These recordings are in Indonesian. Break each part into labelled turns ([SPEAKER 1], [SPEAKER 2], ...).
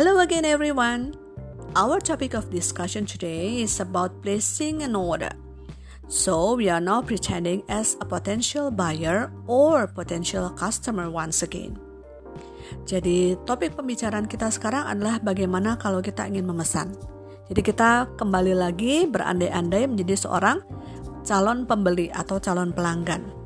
[SPEAKER 1] Hello again, everyone. Our topic of discussion today is about placing an order. So, we are now pretending as a potential buyer or potential customer once again. Jadi, topik pembicaraan kita sekarang adalah bagaimana kalau kita ingin memesan. Jadi, kita kembali lagi berandai-andai menjadi seorang calon pembeli atau calon pelanggan.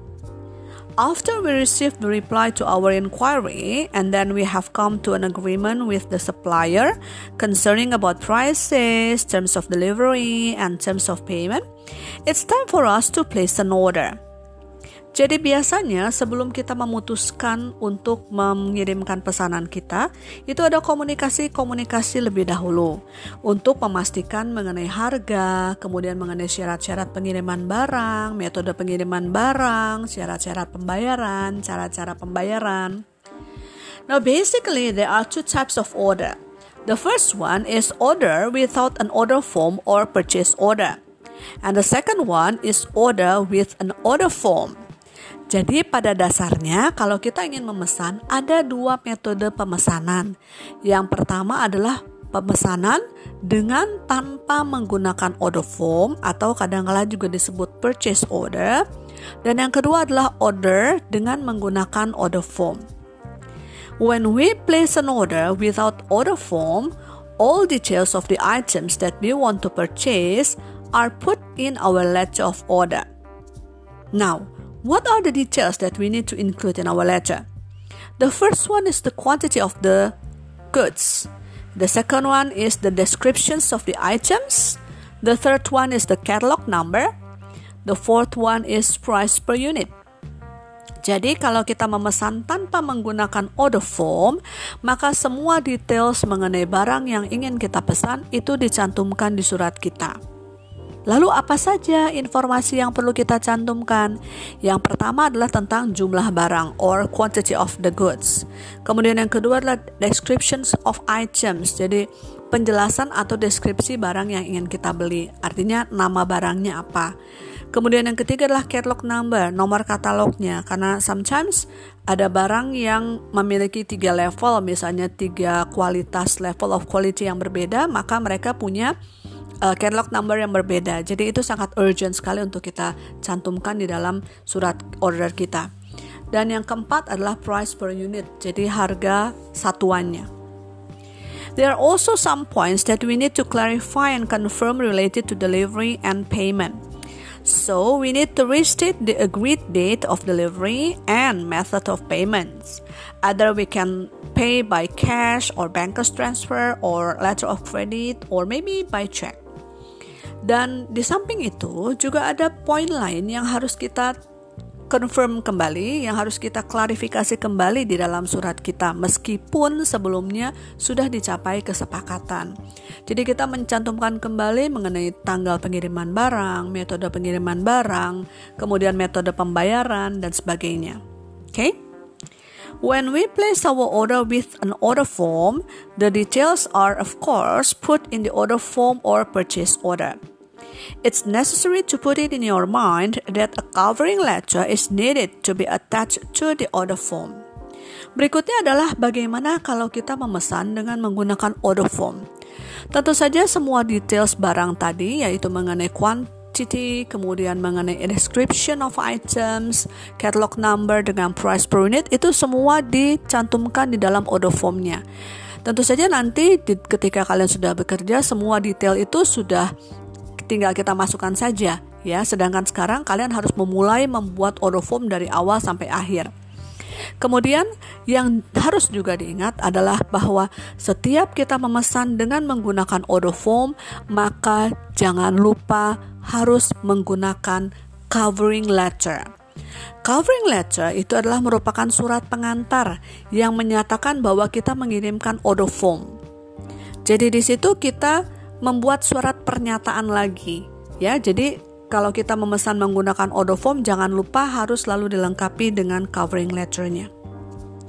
[SPEAKER 1] After we received the reply to our inquiry and then we have come to an agreement with the supplier concerning about prices, terms of delivery and terms of payment, it's time for us to place an order. Jadi biasanya sebelum kita memutuskan untuk mengirimkan pesanan kita, itu ada komunikasi-komunikasi lebih dahulu untuk memastikan mengenai harga, kemudian mengenai syarat-syarat pengiriman barang, metode pengiriman barang, syarat-syarat pembayaran, cara-cara pembayaran. Now basically there are two types of order. The first one is order without an order form or purchase order. And the second one is order with an order form. Jadi pada dasarnya kalau kita ingin memesan ada dua metode pemesanan. Yang pertama adalah pemesanan dengan tanpa menggunakan order form atau kadang-kala juga disebut purchase order. Dan yang kedua adalah order dengan menggunakan order form. When we place an order without order form, all details of the items that we want to purchase are put in our letter of order. Now, what are the details that we need to include in our letter? The first one is the quantity of the goods. The second one is the descriptions of the items. The third one is the catalog number. The fourth one is price per unit. Jadi kalau kita memesan tanpa menggunakan order form, maka semua details mengenai barang yang ingin kita pesan itu dicantumkan di surat kita. Lalu apa saja informasi yang perlu kita cantumkan? Yang pertama adalah tentang jumlah barang or quantity of the goods. Kemudian yang kedua adalah descriptions of items. Jadi penjelasan atau deskripsi barang yang ingin kita beli. Artinya nama barangnya apa. Kemudian yang ketiga adalah catalog number, nomor katalognya. Karena sometimes ada barang yang memiliki tiga level, misalnya tiga kualitas level of quality yang berbeda, maka mereka punya uh, catalog number yang berbeda. Jadi itu sangat urgent sekali untuk kita cantumkan di dalam surat order kita. Dan yang keempat adalah price per unit, jadi harga satuannya. There are also some points that we need to clarify and confirm related to delivery and payment. So, we need to restate the agreed date of delivery and method of payments. Either we can pay by cash or banker's transfer or letter of credit or maybe by check. Dan di samping itu juga ada poin lain yang harus kita confirm kembali, yang harus kita klarifikasi kembali di dalam surat kita meskipun sebelumnya sudah dicapai kesepakatan. Jadi kita mencantumkan kembali mengenai tanggal pengiriman barang, metode pengiriman barang, kemudian metode pembayaran dan sebagainya. Oke? Okay? When we place our order with an order form, the details are of course put in the order form or purchase order. It's necessary to put it in your mind that a covering letter is needed to be attached to the order form. Berikutnya adalah bagaimana kalau kita memesan dengan menggunakan order form. Tentu saja semua details barang tadi yaitu mengenai quantity, kemudian mengenai description of items, catalog number dengan price per unit itu semua dicantumkan di dalam order formnya. Tentu saja nanti ketika kalian sudah bekerja semua detail itu sudah tinggal kita masukkan saja ya. Sedangkan sekarang kalian harus memulai membuat order form dari awal sampai akhir. Kemudian yang harus juga diingat adalah bahwa setiap kita memesan dengan menggunakan order form, maka jangan lupa harus menggunakan covering letter. Covering letter itu adalah merupakan surat pengantar yang menyatakan bahwa kita mengirimkan order form. Jadi di situ kita membuat surat pernyataan lagi ya. Jadi kalau kita memesan menggunakan order form jangan lupa harus selalu dilengkapi dengan covering letternya.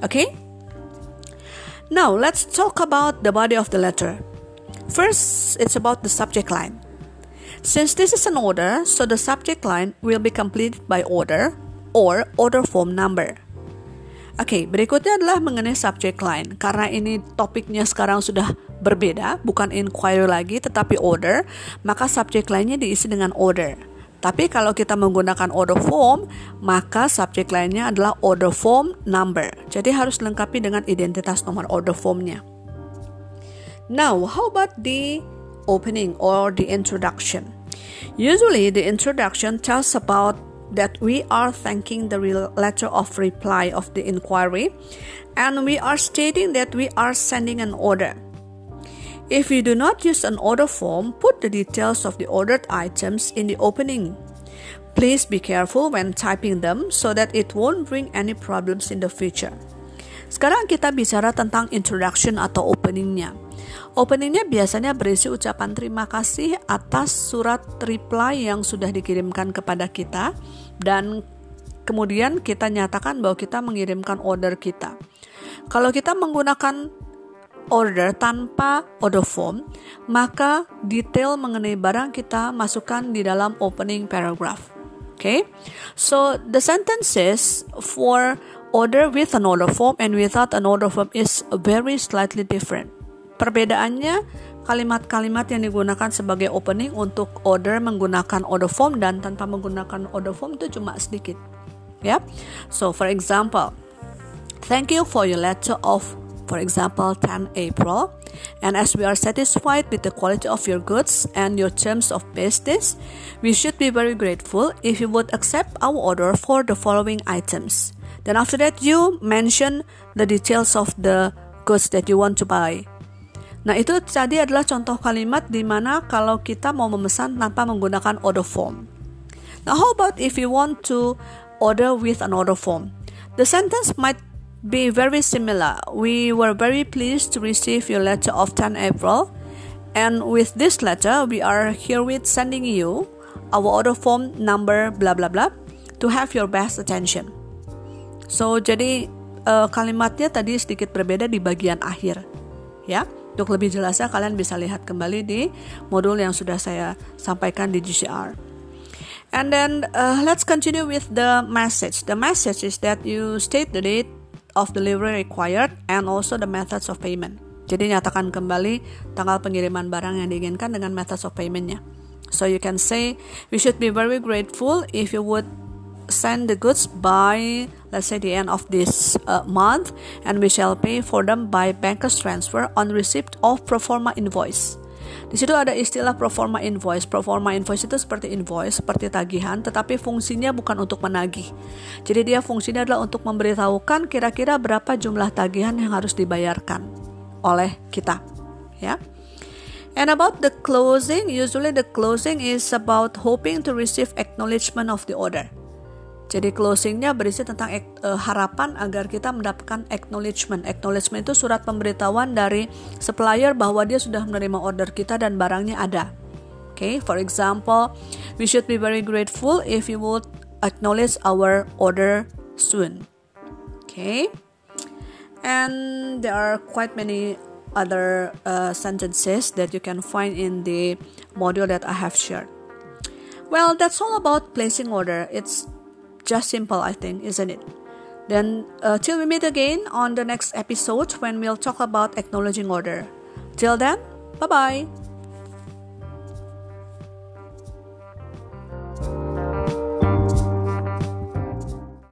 [SPEAKER 1] Oke? Okay? Now, let's talk about the body of the letter. First, it's about the subject line. Since this is an order, so the subject line will be completed by order or order form number. Oke, okay, berikutnya adalah mengenai subject line. Karena ini topiknya sekarang sudah berbeda, bukan inquiry lagi, tetapi order, maka subject lainnya diisi dengan order. Tapi kalau kita menggunakan order form, maka subject lainnya adalah order form number. Jadi harus lengkapi dengan identitas nomor order formnya. Now, how about the opening or the introduction? Usually, the introduction tells about that we are thanking the letter of reply of the inquiry and we are stating that we are sending an order. If you do not use an order form, put the details of the ordered items in the opening. Please be careful when typing them so that it won't bring any problems in the future. Sekarang kita bicara tentang introduction atau openingnya. Openingnya biasanya berisi ucapan terima kasih atas surat reply yang sudah dikirimkan kepada kita dan kemudian kita nyatakan bahwa kita mengirimkan order kita. Kalau kita menggunakan order tanpa order form, maka detail mengenai barang kita masukkan di dalam opening paragraph. Okay, so the sentences for order with an order form and without an order form is very slightly different. Perbedaannya kalimat-kalimat yang digunakan sebagai opening untuk order menggunakan order form dan tanpa menggunakan order form itu cuma sedikit. Ya. Yeah? So for example, thank you for your letter of for example 10 April and as we are satisfied with the quality of your goods and your terms of business we should be very grateful if you would accept our order for the following items then after that you mention the details of the goods that you want to buy Nah, itu tadi adalah contoh kalimat di mana kalau kita mau memesan tanpa menggunakan order form. Now, how about if you want to order with an order form? The sentence might be very similar. We were very pleased to receive your letter of 10 April, and with this letter, we are herewith sending you our order form number blah blah blah to have your best attention. So, jadi uh, kalimatnya tadi sedikit berbeda di bagian akhir, ya. Untuk lebih jelasnya kalian bisa lihat kembali di modul yang sudah saya sampaikan di GCR. And then uh, let's continue with the message. The message is that you state the date of delivery required and also the methods of payment. Jadi nyatakan kembali tanggal pengiriman barang yang diinginkan dengan methods of paymentnya. So you can say we should be very grateful if you would send the goods by let's say the end of this uh, month and we shall pay for them by banker's transfer on receipt of proforma invoice di situ ada istilah pro forma invoice. Pro forma invoice itu seperti invoice, seperti tagihan, tetapi fungsinya bukan untuk menagih. Jadi dia fungsinya adalah untuk memberitahukan kira-kira berapa jumlah tagihan yang harus dibayarkan oleh kita, ya. And about the closing, usually the closing is about hoping to receive acknowledgement of the order. Jadi closingnya berisi tentang uh, harapan agar kita mendapatkan acknowledgement. Acknowledgement itu surat pemberitahuan dari supplier bahwa dia sudah menerima order kita dan barangnya ada. Okay, for example, we should be very grateful if you would acknowledge our order soon. Okay, and there are quite many other uh, sentences that you can find in the module that I have shared. Well, that's all about placing order. It's just simple, I think, isn't it? Then, uh, till we meet again on the next episode when we'll talk about acknowledging order. Till then, bye bye.